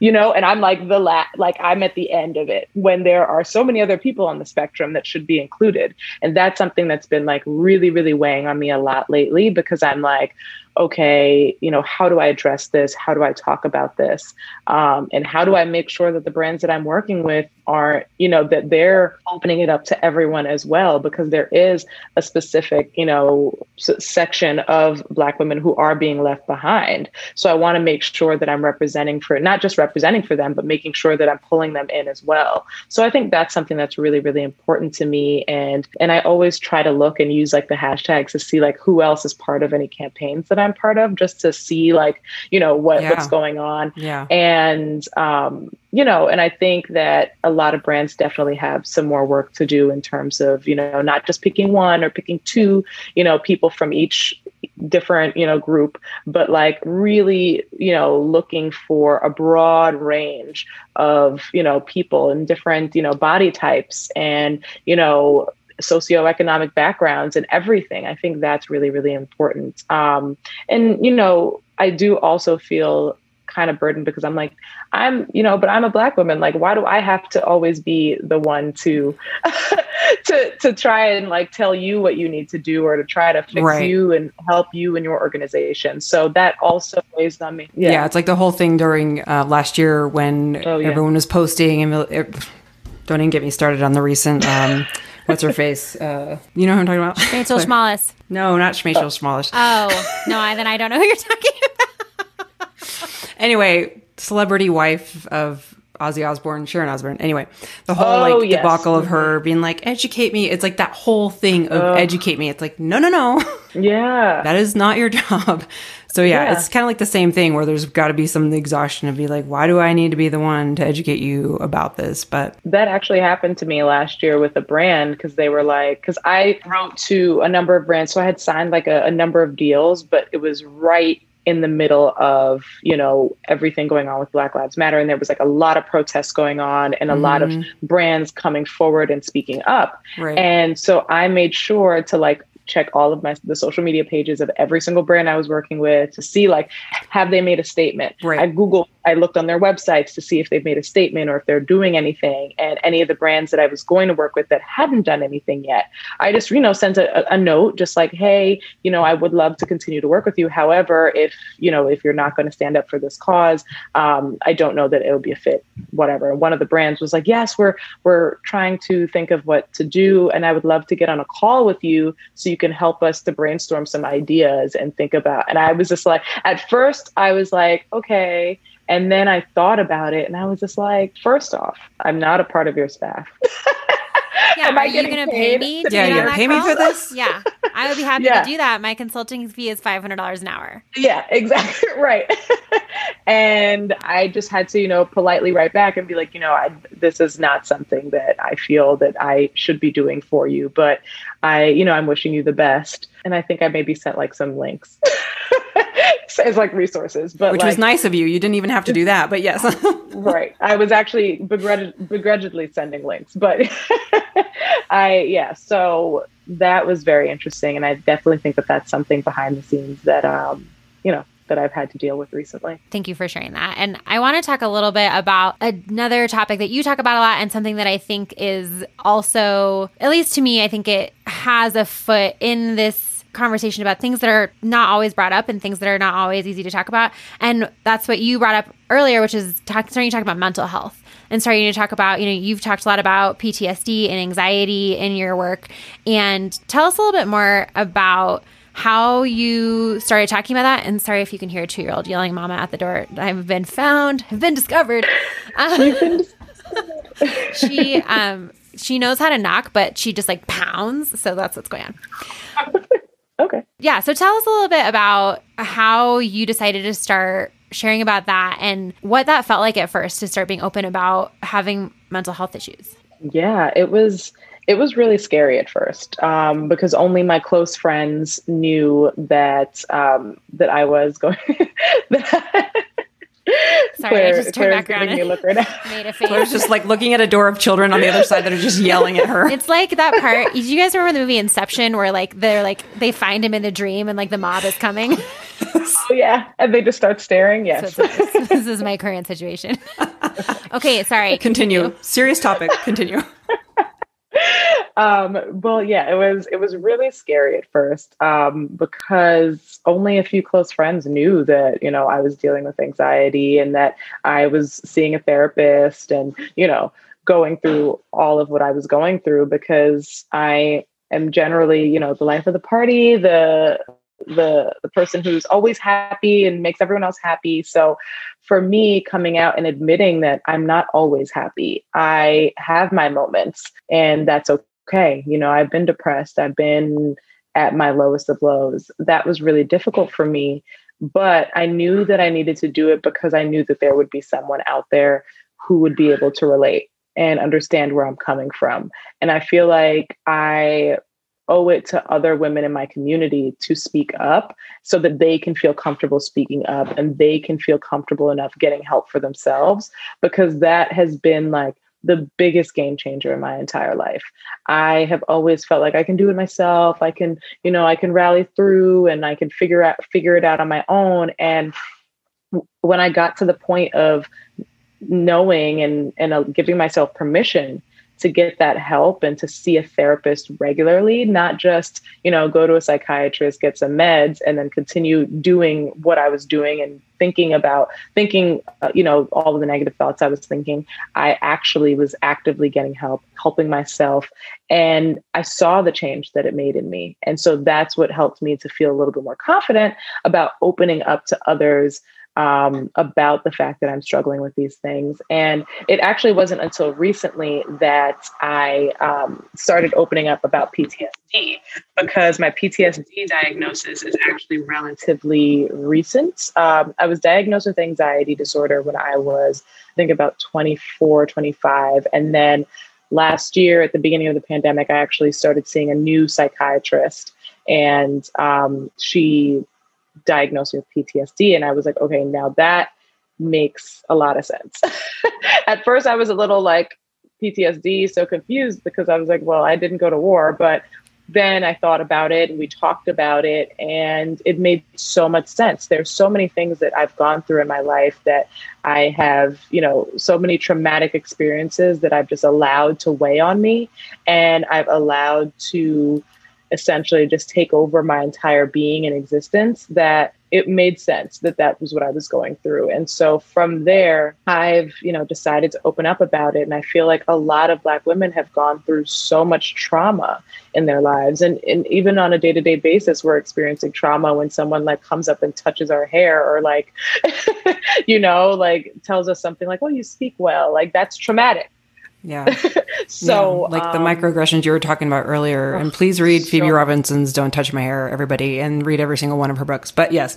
you know? And i'm like the la- like i'm at the end of it when there are so many other people on the spectrum that should be included. And that's something that's been like really really weighing on me a lot lately because i'm like okay, you know, how do I address this? How do I talk about this? Um, and how do I make sure that the brands that I'm working with are, you know, that they're opening it up to everyone as well? Because there is a specific, you know, s- section of Black women who are being left behind. So I want to make sure that I'm representing for not just representing for them, but making sure that I'm pulling them in as well. So I think that's something that's really, really important to me. And and I always try to look and use like the hashtags to see like who else is part of any campaigns that I I'm part of just to see like, you know, what, yeah. what's going on. Yeah. And, um, you know, and I think that a lot of brands definitely have some more work to do in terms of, you know, not just picking one or picking two, you know, people from each different, you know, group, but like really, you know, looking for a broad range of, you know, people and different, you know, body types and, you know, socioeconomic backgrounds and everything. I think that's really, really important. Um, and, you know, I do also feel kind of burdened because I'm like, I'm, you know, but I'm a black woman. Like, why do I have to always be the one to, [laughs] to, to try and like tell you what you need to do or to try to fix right. you and help you in your organization? So that also weighs on me. Yeah. yeah it's like the whole thing during uh, last year when oh, yeah. everyone was posting and it, don't even get me started on the recent, um, what's her face? Uh, you know who I'm talking about? Rachel Schmalis. No, not Schmachel Schmalis. Oh no, I, then I don't know who you're talking about. anyway, celebrity wife of Ozzy Osbourne, Sharon Osbourne. Anyway, the whole oh, like yes. debacle of her being like, educate me. It's like that whole thing of uh, educate me. It's like, no, no, no. [laughs] Yeah. that is not your [laughs] job. So yeah, yeah. it's kind of like the same thing where there's got to be some exhaustion of be like, why do I need to be the one to educate you about this? But that actually happened to me last year with a brand because they were like, because I wrote to a number of brands, so I had signed like a, a number of deals, but it was right in the middle of you know everything going on with black lives matter and there was like a lot of protests going on and a mm-hmm. lot of mm-hmm. brands coming forward and speaking up right. and so i made sure to like check all of my the social media pages of every single brand I was working with to see like have they made a statement. Right. I Google I looked on their websites to see if they've made a statement or if they're doing anything. And any of the brands that I was going to work with that hadn't done anything yet, I just, you know, sent a, a note just like, hey, you know, I would love to continue to work with you. However, if, you know, if you're not going to stand up for this cause, um, I don't know that it'll be a fit, whatever. And one of the brands was like, yes, we're, we're trying to think of what to do. And I would love to get on a call with you so you can help us to brainstorm some ideas and think about. And I was just like, at first, I was like, okay. And then I thought about it and I was just like, first off, I'm not a part of your staff. [laughs] Yeah, Am are you going to pay me? To yeah, yeah. Pay call? me for this? Yeah, I would be happy yeah. to do that. My consulting fee is five hundred dollars an hour. Yeah, [laughs] exactly right. [laughs] and I just had to, you know, politely write back and be like, you know, I, this is not something that I feel that I should be doing for you, but I, you know, I'm wishing you the best. And I think I maybe sent like some links. [laughs] [laughs] as like resources, but which like, was nice of you. You didn't even have to do that, but yes, [laughs] right. I was actually begrudg- begrudgingly sending links, but [laughs] I yeah. So that was very interesting, and I definitely think that that's something behind the scenes that um you know that I've had to deal with recently. Thank you for sharing that. And I want to talk a little bit about another topic that you talk about a lot and something that I think is also, at least to me, I think it has a foot in this conversation about things that are not always brought up and things that are not always easy to talk about. And that's what you brought up earlier, which is talk, starting to talk about mental health and starting to talk about, you know, you've talked a lot about PTSD and anxiety in your work. And tell us a little bit more about how you started talking about that. And sorry if you can hear a two year old yelling mama at the door. I've been found, I've been discovered. Um, [laughs] she um she knows how to knock, but she just like pounds. So that's what's going on. [laughs] Okay. Yeah. So tell us a little bit about how you decided to start sharing about that and what that felt like at first to start being open about having mental health issues. Yeah, it was it was really scary at first um, because only my close friends knew that um, that I was going. [laughs] [laughs] Sorry, Claire, I just turned Claire's back around and look right [laughs] made a face. Claire's just like looking at a door of children on the other side that are just yelling at her. It's like that part. Do you guys remember the movie Inception where like they're like they find him in the dream and like the mob is coming? [laughs] oh yeah, and they just start staring. Yes, so this is my current situation. okay, sorry. Continue. Continue. Serious topic. Continue um, well, yeah, it was it was really scary at first um, because only a few close friends knew that you know I was dealing with anxiety and that I was seeing a therapist and you know going through all of what I was going through because I am generally you know the life of the party, the the the person who's always happy and makes everyone else happy. So for me coming out and admitting that I'm not always happy. I have my moments and that's okay. Okay, you know, I've been depressed. I've been at my lowest of lows. That was really difficult for me, but I knew that I needed to do it because I knew that there would be someone out there who would be able to relate and understand where I'm coming from. And I feel like I owe it to other women in my community to speak up so that they can feel comfortable speaking up and they can feel comfortable enough getting help for themselves because that has been like the biggest game changer in my entire life. I have always felt like I can do it myself. I can, you know, I can rally through and I can figure out figure it out on my own and when I got to the point of knowing and and uh, giving myself permission to get that help and to see a therapist regularly, not just, you know, go to a psychiatrist, get some meds, and then continue doing what I was doing and thinking about, thinking, uh, you know, all of the negative thoughts I was thinking. I actually was actively getting help, helping myself. And I saw the change that it made in me. And so that's what helped me to feel a little bit more confident about opening up to others um, about the fact that I'm struggling with these things. And it actually wasn't until recently that I um, started opening up about PTSD because my PTSD diagnosis is actually relatively recent. Um, I was diagnosed with anxiety disorder when I was, I think, about 24, 25. And then last year at the beginning of the pandemic, I actually started seeing a new psychiatrist. And um, she diagnosed with PTSD. And I was like, okay, now that makes a lot of sense. [laughs] At first, I was a little like PTSD, so confused because I was like, well, I didn't go to war, but then I thought about it and we talked about it and it made so much sense. There's so many things that I've gone through in my life that I have, you know, so many traumatic experiences that I've just allowed to weigh on me and I've allowed to essentially just take over my entire being and existence that it made sense that that was what I was going through. And so from there, I've, you know, decided to open up about it. And I feel like a lot of Black women have gone through so much trauma in their lives. And, and even on a day to day basis, we're experiencing trauma when someone like comes up and touches our hair or like, [laughs] you know, like tells us something like, oh, you speak well. Like that's traumatic. Yeah. [laughs] so yeah, like um, the microaggressions you were talking about earlier. Oh, and please read so Phoebe Robinson's "Don't Touch My Hair," everybody, and read every single one of her books. But yes,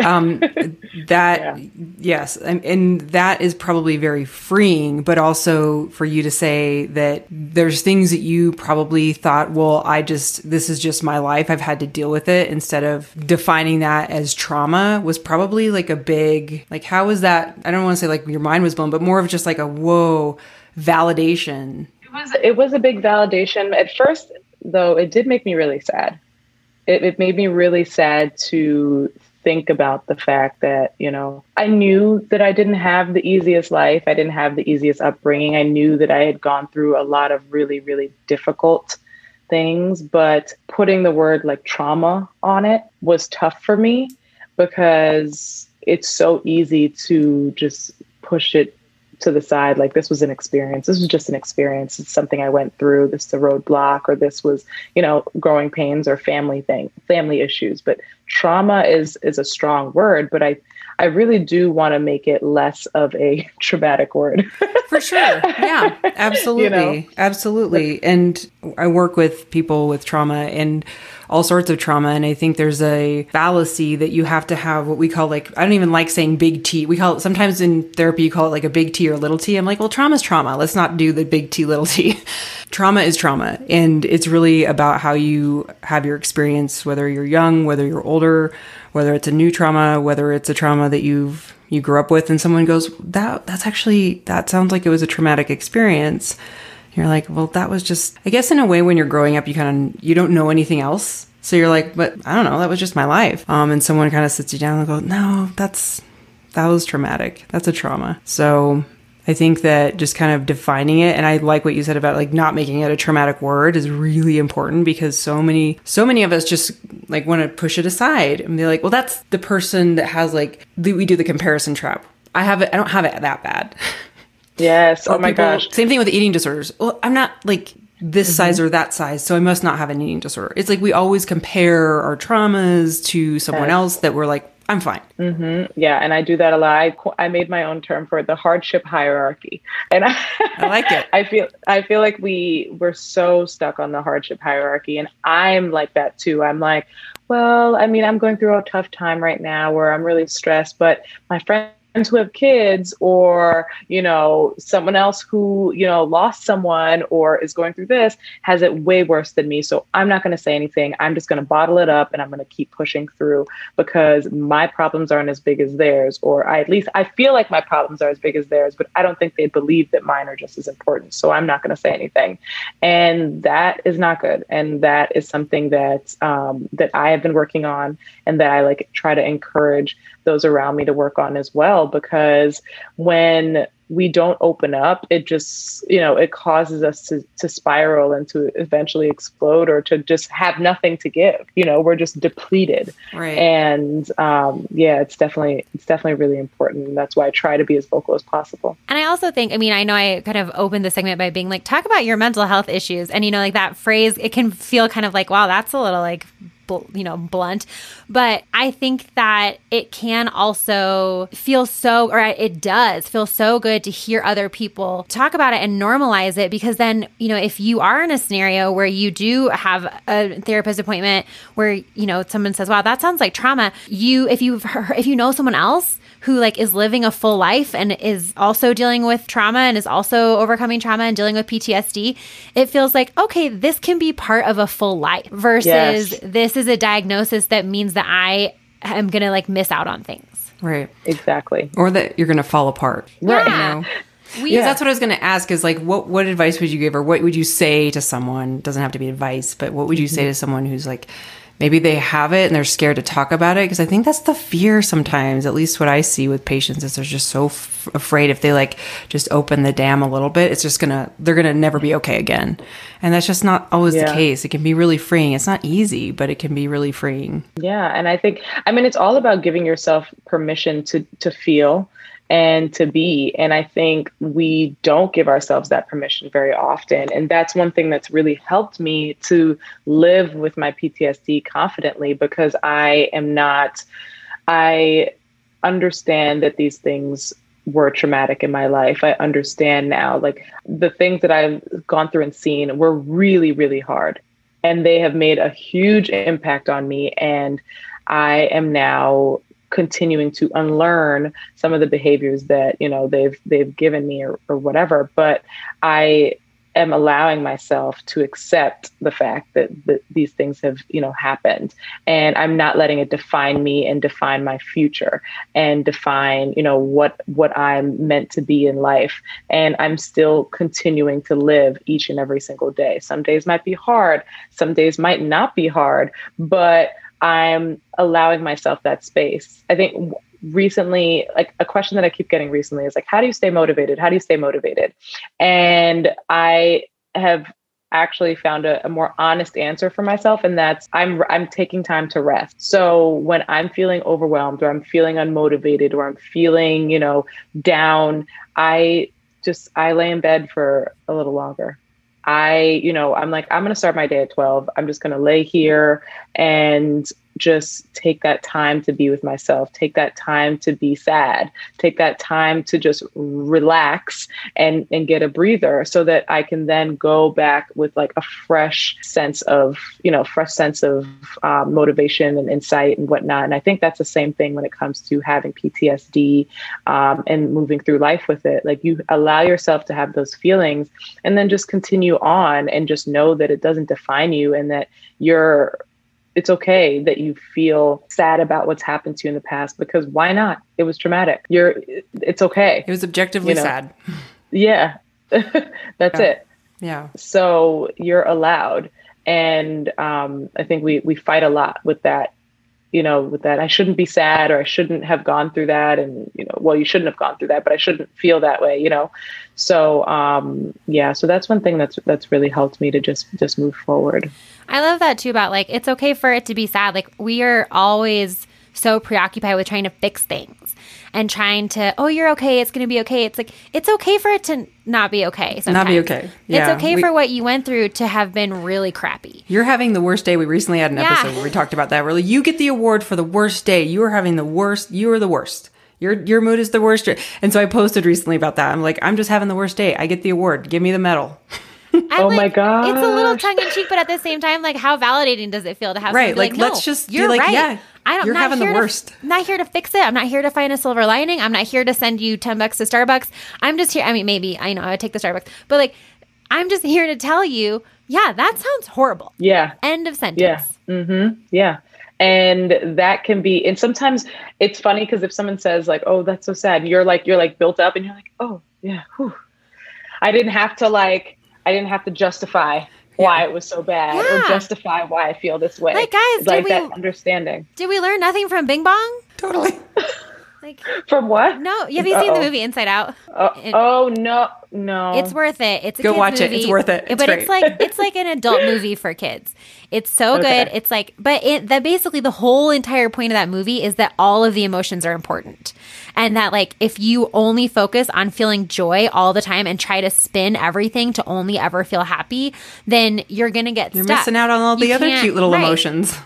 um, [laughs] that yeah. yes, and, and that is probably very freeing. But also for you to say that there's things that you probably thought, well, I just this is just my life. I've had to deal with it. Instead of defining that as trauma, was probably like a big like how was that? I don't want to say like your mind was blown, but more of just like a whoa validation. It was it was a big validation. At first, though, it did make me really sad. It, it made me really sad to think about the fact that you know I knew that I didn't have the easiest life. I didn't have the easiest upbringing. I knew that I had gone through a lot of really really difficult things, but putting the word like trauma on it was tough for me because it's so easy to just push it to the side like this was an experience. This was just an experience. It's something i went through. This is a roadblock or this was you know growing pains or family thing family issues. But trauma is is a strong word but i i really do want to make it less of a [laughs] traumatic word. For sure. Yeah absolutely [laughs] you know? absolutely. And i work with people with trauma and all sorts of trauma. And I think there's a fallacy that you have to have what we call like, I don't even like saying big T. We call it sometimes in therapy, you call it like a big T or little t. I'm like, well, trauma is trauma. Let's not do the big T, little t. [laughs] trauma is trauma. And it's really about how you have your experience, whether you're young, whether you're older, whether it's a new trauma, whether it's a trauma that you've you grew up with and someone goes that that's actually that sounds like it was a traumatic experience you're like, well, that was just, I guess in a way when you're growing up, you kind of, you don't know anything else. So you're like, but I don't know, that was just my life. Um, and someone kind of sits you down and goes, no, that's, that was traumatic. That's a trauma. So I think that just kind of defining it, and I like what you said about like not making it a traumatic word is really important because so many, so many of us just like want to push it aside and be like, well, that's the person that has like, we do the comparison trap. I have it, I don't have it that bad. [laughs] Yes. oh my people, gosh. Same thing with eating disorders. Well, I'm not like this mm-hmm. size or that size, so I must not have an eating disorder. It's like we always compare our traumas to someone yes. else that we're like, I'm fine. Mm-hmm. Yeah, and I do that a lot. I, I made my own term for it, the hardship hierarchy, and I, I like it. [laughs] I feel I feel like we we're so stuck on the hardship hierarchy, and I'm like that too. I'm like, well, I mean, I'm going through a tough time right now where I'm really stressed, but my friend who have kids or you know someone else who you know lost someone or is going through this has it way worse than me. So i'm not going to say anything. I'm just going to bottle it up and i'm going to keep pushing through because my problems aren't as big as theirs or i at least i feel like my problems are as big as theirs but i don't think they believe that mine are just as important. So i'm not going to say anything. And that is not good. And that is something that um, that i have been working on and that i like try to encourage those around me to work on as well because when we don't open up it just you know it causes us to, to spiral and to eventually explode or to just have nothing to give you know we're just depleted. Right. And um, yeah it's definitely it's definitely really important. And that's why i try to be as vocal as possible. And i also think i mean i know i kind of opened the segment by being like talk about your mental health issues. And you know like that phrase it can feel kind of like wow that's a little like you know, blunt. But I think that it can also feel so, or it does feel so good to hear other people talk about it and normalize it because then, you know, if you are in a scenario where you do have a therapist appointment where, you know, someone says, wow, that sounds like trauma, you, if you've if you know someone else, who like is living a full life and is also dealing with trauma and is also overcoming trauma and dealing with PTSD, it feels like, okay, this can be part of a full life versus yes. this is a diagnosis that means that I am going to like miss out on things. Right. Exactly. Or that you're going to fall apart. Right. You know? [laughs] We, yeah, that's what I was going to ask. Is like, what what advice would you give, or what would you say to someone? Doesn't have to be advice, but what would you say mm-hmm. to someone who's like, maybe they have it and they're scared to talk about it because i think that's the fear sometimes at least what i see with patients is they're just so f- afraid if they like just open the dam a little bit it's just gonna they're gonna never be okay again. And that's just not always yeah. the case. It can be really freeing. It's not easy but it can be really freeing. Yeah and i think i mean it's all about giving yourself permission to to feel and to be. And I think we don't give ourselves that permission very often. And that's one thing that's really helped me to live with my PTSD confidently because I am not, I understand that these things were traumatic in my life. I understand now, like the things that I've gone through and seen were really, really hard. And they have made a huge impact on me. And I am now continuing to unlearn some of the behaviors that you know they've they've given me or, or whatever. But i am allowing myself to accept the fact that, that these things have you know happened. And i'm not letting it define me and define my future and define you know what what i'm meant to be in life. And i'm still continuing to live each and every single day. Some days might be hard. Some days might not be hard. But I'm allowing myself that space. I think recently, like a question that I keep getting recently is like, how do you stay motivated? How do you stay motivated? And I have actually found a, a, more honest answer for myself and that's I'm I'm taking time to rest. So when I'm feeling overwhelmed or I'm feeling unmotivated or I'm feeling, you know, down, I just I lay in bed for a little longer. I, you know, I'm like, I'm going to start my day at 12. I'm just going to lay here and just take that time to be with myself, take that time to be sad, take that time to just relax and, and get a breather so that I can then go back with like a fresh sense of, you know, fresh sense of um, motivation and insight and whatnot. And I think that's the same thing when it comes to having PTSD um, and moving through life with it. Like you allow yourself to have those feelings and then just continue on and just know that it doesn't define you and that you're it's okay that you feel sad about what's happened to you in the past because why not? It was traumatic. You're it's okay. It was objectively you know? sad. Yeah. [laughs] That's yeah. it. Yeah. So you're allowed. And um, I think we we fight a lot with that you know, with that, I shouldn't be sad or I shouldn't have gone through that. And, you know, well, you shouldn't have gone through that, but I shouldn't feel that way, you know? So, um, yeah, so that's one thing that's, that's really helped me to just, just move forward. I love that too about like, it's okay for it to be sad. Like we are always so preoccupied with trying to fix things and trying to, oh, you're okay. It's going to be okay. It's like, it's okay for it to not be okay. Sometimes. Not be okay. Yeah. It's okay we, for what you went through to have been really crappy. You're having the worst day. We recently had an yeah. episode where we talked about that. Really, you get the award for the worst day. You are having the worst. You are the worst. Your your mood is the worst. And so I posted recently about that. I'm like, I'm just having the worst day. I get the award. Give me the medal. [laughs] oh like, my god! It's a little tongue in cheek, but at the same time, like, how validating does it feel to have right? Like, like, let's just you're like, right. Yeah, I don't, you're having the worst. To, not here to fix it. I'm not here to find a silver lining. I'm not here to send you ten bucks to Starbucks. I'm just here. I mean, maybe I know I would take the Starbucks, but like, I'm just here to tell you, yeah, that sounds horrible. Yeah. End of sentence. Yeah. Mm-hmm. Yeah. And that can be, and sometimes it's funny because if someone says like, "Oh, that's so sad," you're like, you're like built up, and you're like, "Oh, yeah." Whew. I didn't have to like I didn't have to justify why it was so bad yeah. or justify why I feel this way. Like guys, like we, that understanding. Did we learn nothing from Bing Bong? Totally. [laughs] like from what? No, have you Uh-oh. seen the movie Inside Out? Uh, it, oh no, no. It's worth it. It's a go watch movie, it. It's worth it. It's but great. it's like [laughs] it's like an adult movie for kids. It's so okay. good. It's like, but it, that basically the whole entire point of that movie is that all of the emotions are important, and that like if you only focus on feeling joy all the time and try to spin everything to only ever feel happy, then you're gonna get you're stuck. missing out on all the you other cute little right. emotions.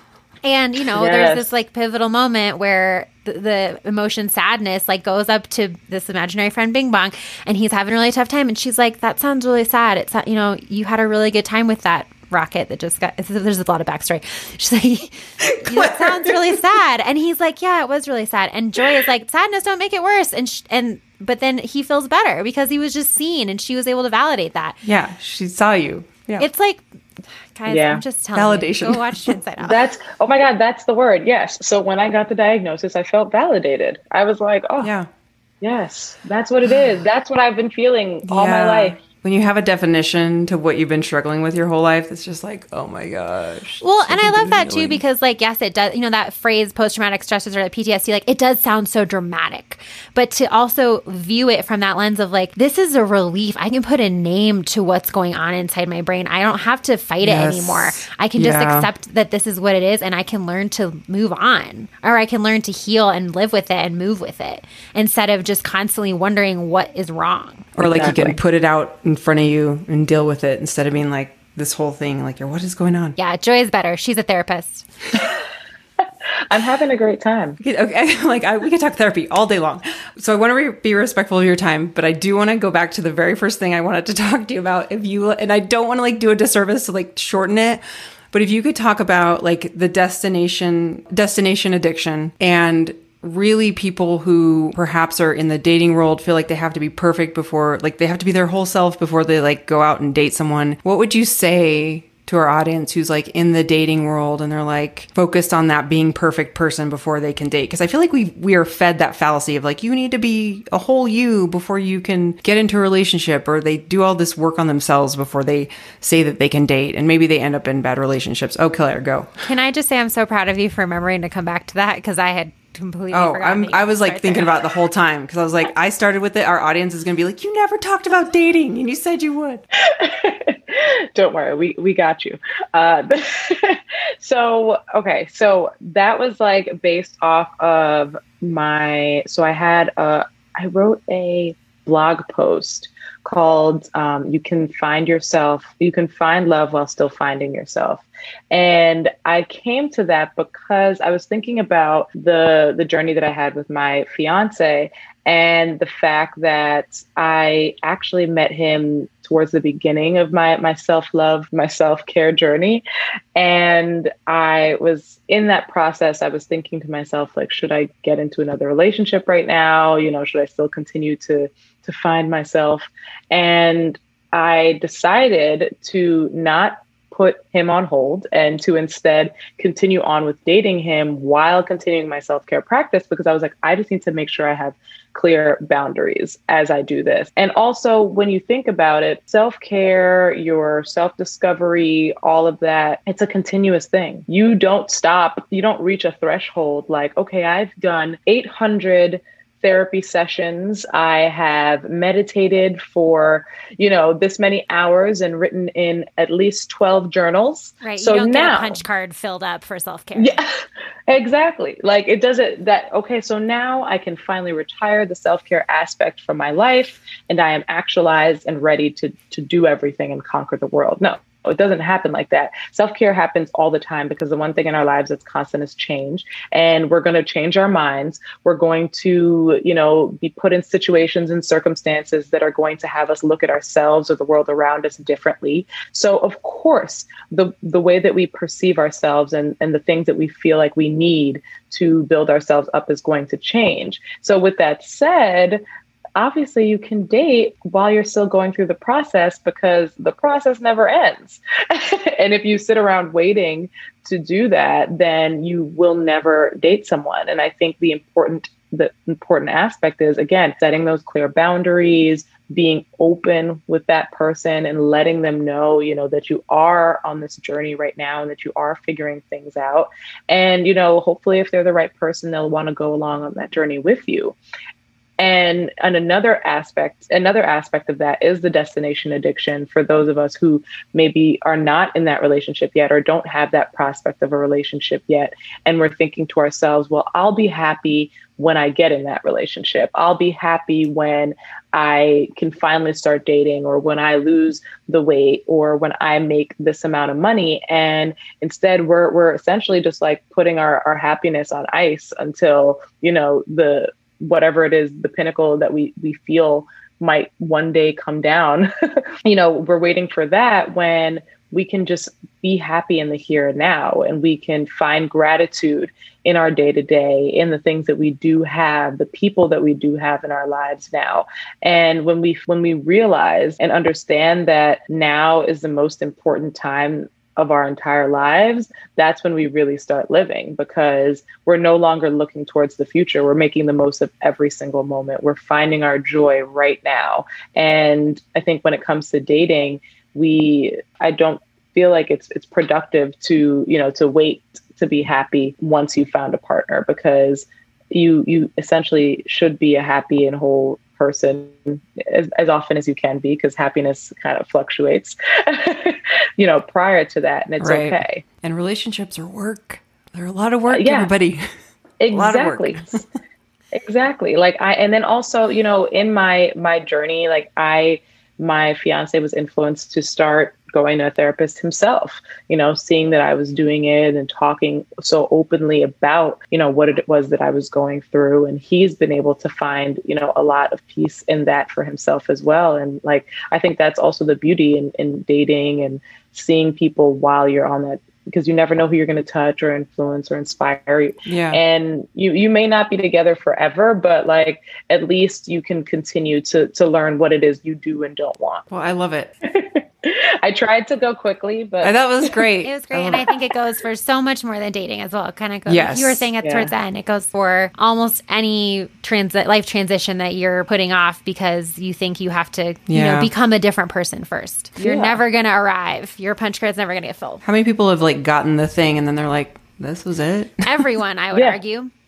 And you know, yes. there's this like pivotal moment where the, the, emotion sadness like goes up to this imaginary friend Bing Bong, and he's having a really tough time, and she's like, "That sounds really sad. It's you know, you had a really good time with that rocket that just got there's a lot of backstory. [laughs] She's like that sounds really [laughs] sad. And he's like yeah it was really sad. And joy is like sadness don't make it worse. And sh- and but then he feels better because he was just seen and she was able to validate that. Yeah she saw you. Yeah. It's like Guys, yeah. I'm just telling validation. You, go watch Inside [laughs] Out. that's oh my god, that's the word. Yes. So when I got the diagnosis, I felt validated. I was like, oh yeah, Yes, that's what it is. [sighs] That's what I've been feeling all yeah. my life when you have a definition to what you've been struggling with your whole life, it's just like, oh my gosh. Well, and I love that too because, like, yes, it does. You know that phrase post traumatic stress disorder, PTSD. Like, it does sound so dramatic, but to also view it from that lens of like, this is a relief. I can put a name to what's going on inside my brain. I don't have to fight yes. it anymore. I can just yeah. accept that this is what it is, and I can learn to move on, or I can learn to heal and live with it and move with it instead of just constantly wondering what is wrong. Or like exactly. you can put it out in front of you and deal with it instead of being like this whole thing like what is going on? Yeah joy is better. She's a therapist. [laughs] I'm having a great time. Okay [laughs] like I, we could talk therapy all day long. So i want to re- be respectful of your time but i do want to go back to the very first thing i wanted to [laughs] talk to you about. If you and i don't want to like do a disservice to like shorten it but if you could talk about like the destination destination addiction and really people who perhaps are in the dating world feel like they have to be perfect before like they have to be their whole self before they like go out and date someone. What would you say to our audience who's like in the dating world and they're like focused on that being perfect person before they can date? Because i feel like we we are fed that fallacy of like you need to be a whole you before you can get into a relationship or they do all this work on themselves before they say that they can date and maybe they end up in bad relationships. Oh claire go. Can i just say i'm so proud of you for remembering to come back to that? Because i had completely oh I'm, i was like thinking there. about the whole time because i was like i started with it our audience is going to be like you never talked about dating and you said you would [laughs] don't worry we we got you uh, [laughs] so okay so that was like based off of my so i had a i wrote a blog post called um, You Can Find Yourself, You Can Find Love While Still Finding Yourself. And I came to that because I was thinking about the the journey that I had with my fiance and the fact that I actually met him towards the beginning of my my self-love, my self-care journey. And I was in that process, I was thinking to myself, like, should I get into another relationship right now? You know, should I still continue to to find myself? And I decided to not put him on hold and to instead continue on with dating him while continuing my self care practice because I was like, I just need to make sure I have clear boundaries as I do this. And also, when you think about it, self care, your self discovery, all of that, it's a continuous thing. You don't stop, you don't reach a threshold like, okay, I've done 800 therapy sessions. I have meditated for, you know, this many hours and written in at least 12 journals. Right. So you don't now, get a punch card filled up for self care. Yeah, [laughs] exactly. Like it doesn't that, okay, so now I can finally retire the self care aspect from my life and I am actualized and ready to, to do everything and conquer the world. No, it doesn't happen like that. Self care happens all the time because the one thing in our lives that's constant is change. And we're going to change our minds. We're going to, you know, be put in situations and circumstances that are going to have us look at ourselves or the world around us differently. So, of course, the, the way that we perceive ourselves and, and the things that we feel like we need to build ourselves up is going to change. So, with that said, obviously you can date while you're still going through the process because the process never ends. [laughs] and if you sit around waiting to do that, then you will never date someone. And I think the important the important aspect is again setting those clear boundaries being open with that person and letting them know you know that you are on this journey right now and that you are figuring things out and you know hopefully if they're the right person they'll want to go along on that journey with you and, and another aspect, another aspect of that is the destination addiction for those of us who maybe are not in that relationship yet or don't have that prospect of a relationship yet. And we're thinking to ourselves, well, I'll be happy when I get in that relationship. I'll be happy when I can finally start dating or when I lose the weight or when I make this amount of money. And instead we're we're essentially just like putting our, our happiness on ice until, you know, the whatever it is, the pinnacle that we we feel might one day come down. [laughs] you know, we're waiting for that when we can just be happy in the here and now and we can find gratitude in our day to day in the things that we do have the people that we do have in our lives now and when we when we realize and understand that now is the most important time of our entire lives, that's when we really start living because we're no longer looking towards the future. We're making the most of every single moment. We're finding our joy right now. And I think when it comes to dating, we I don't feel like it's it's productive to, you know, to wait to be happy once you found a partner because you you essentially should be a happy and whole person as, as often as you can be because happiness kind of fluctuates [laughs] you know prior to that and it's right. okay. And relationships are work. They're a lot of work uh, yeah. everybody. [laughs] Exactly. [laughs] Exactly. Like i and then also you know in my my journey like i my fiance was influenced to start going to a therapist himself, you know, seeing that I was doing it and talking so openly about, you know, what it was that I was going through. And he's been able to find, you know, a lot of peace in that for himself as well. And like, I think that's also the beauty in, in dating and seeing people while you're on that because you never know who you're going to touch or influence or inspire. Yeah. And you you may not be together forever, but like at least you can continue to to learn what it is you do and don't want. Well, I love it. [laughs] I tried to go quickly, but that was great. [laughs] it was great, and I think it goes for so much more than dating as well. It kind of goes. Yes. you were saying at yeah. towards the end, it goes for almost any transit life transition that you're putting off because you think you have to, yeah. you know, become a different person first. You're yeah. never gonna arrive. Your punch card's never gonna get filled. How many people have like gotten the thing and then they're like, "This was it." [laughs] Everyone, I would argue. [laughs]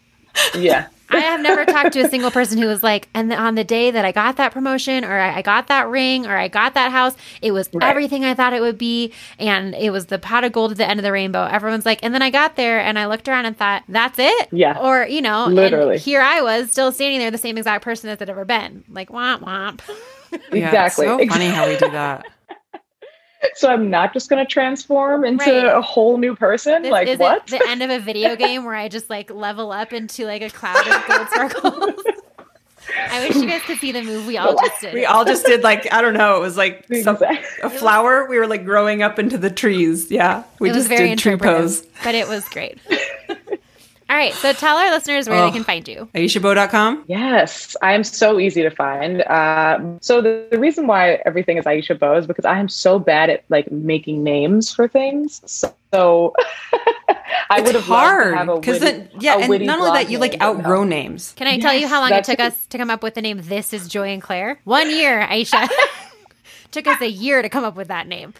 Yeah. I have never talked to a single person who was like, and on the day that I got that promotion or I got that ring or I got that house, it was right. everything I thought it would be. And it was the pot of gold at the end of the rainbow. Everyone's like, and then I got there and I looked around and thought, that's it? Yeah. Or, you know, literally. here I was still standing there, the same exact person as I'd ever been. Like, womp womp. [laughs] yeah, exactly. so funny how we do that. [laughs] so I'm not just going to transform into right. a whole new person. This like what? The end of a video [laughs] game where I just like level up into like a cloud of gold circles. I wish you guys could see the move we all just did. We all just did like I don't know. It was like some, a flower. We were like growing up into the trees. Yeah, we just did tree pose. But it was great. [laughs] All right. So tell our listeners where oh, they can find you. AishaBeau.com? Yes. I am so easy to find. Uh, so the, the, reason why everything is Aisha Beau is because I am so bad at like making names for things. So, so [laughs] I would have hard because then yeah, and not only that, you like outgrow names. Can I yes, tell you how long it took us to come up with the name This is Joy and Claire? One year, Aisha. [laughs] took us a year to come up with that name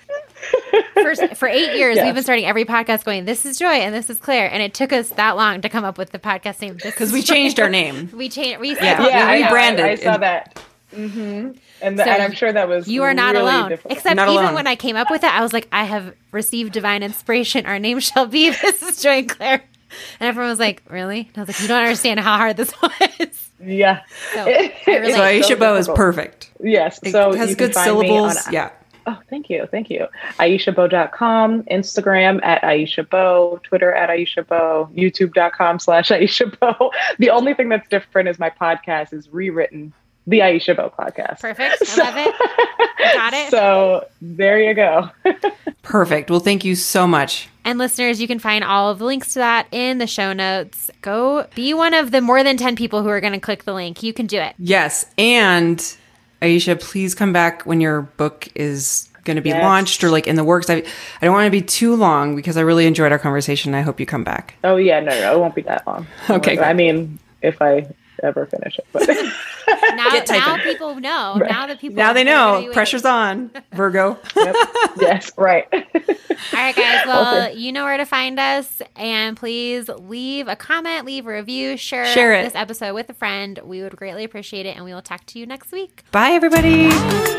for, for eight years, yes. we've been starting every podcast going, This is Joy and this is Claire. And it took us that long to come up with the podcast name. Because we changed our name. [laughs] We changed, we, yeah, yeah, we rebranded. I, I saw that. Mm-hmm. And, the, so and, I'm sure that was you are not really alone. Different. Except not even alone. when I came up with it, I was like, I have received divine inspiration. Our name shall be [laughs] This is Joy and Claire. And everyone was like, Really? And I was like, You don't understand how hard this [laughs] was. Yeah. So, so Aisha so Beau is perfect. Yes. So it has good syllables. yeah. Oh, thank you. Thank you. AishaBeau.com, Instagram at Aisha Beau, Twitter at Aisha Beau, YouTube.com slash Aisha Beau. The only thing that's different is my podcast is rewritten the Aisha Beau podcast. Perfect. I [laughs] love it. Got it. [laughs] So there you go. [laughs] Perfect. Well, thank you so much. And listeners, you can find all of the links to that in the show notes. Go be one of the more than 10 people who are going to click the link. You can do it. Yes. And Aisha, please come back when your book is going to be yes. launched or like in the works. I, I don't want to be too long because I really enjoyed our conversation. I hope you come back. Oh yeah, no, no, it won't be that long. [laughs] Okay. I mean, if I ever finish it, but [laughs] now, now people know. Right. Now that people now they know pressure's on. [laughs] Virgo. yep. Yes, right. All right, guys. [laughs] Well, okay. you know where to find us, and please leave a comment, leave a review, share, share this episode with a friend. We would greatly appreciate it, and we will talk to you next week. Bye, everybody. Bye.